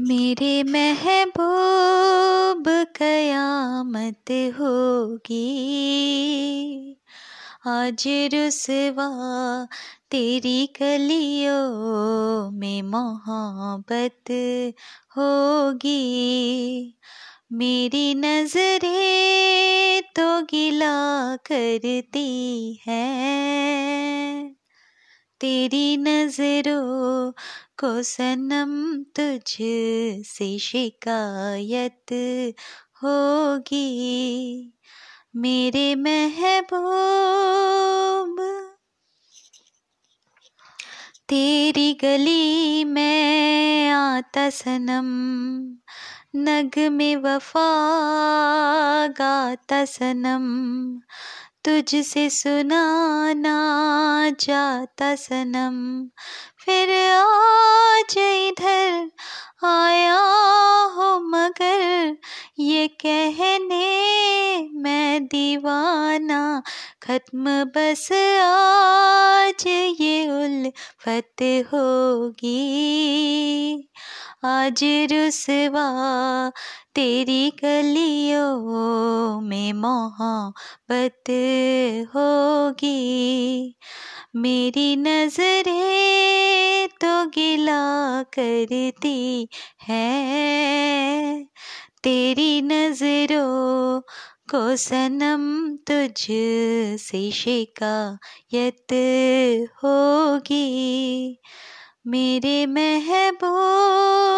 मेरे महबूब कयामत होगी। आज रुसवा तेरी कलियों में मोहब्बत होगी। मेरी नज़रें तो गिला करती हैं। तेरी नज़रों को सनम तुझ से शिकायत होगी। मेरे महबूब, तेरी गली में आता सनम, नग में वफा गाता सनम, तुझसे सुनाना जाता सनम, फिर आज इधर आया हो मगर ये कहने मैं दीवाना खत्म बस आज ये उल्फत होगी। आज रुसवा तेरी गलियों में मोहब्बत होगी। मेरी नज़रें गिला करती है। तेरी नज़रों को सनम तुझ से शिकायत होगी। मेरे महबूब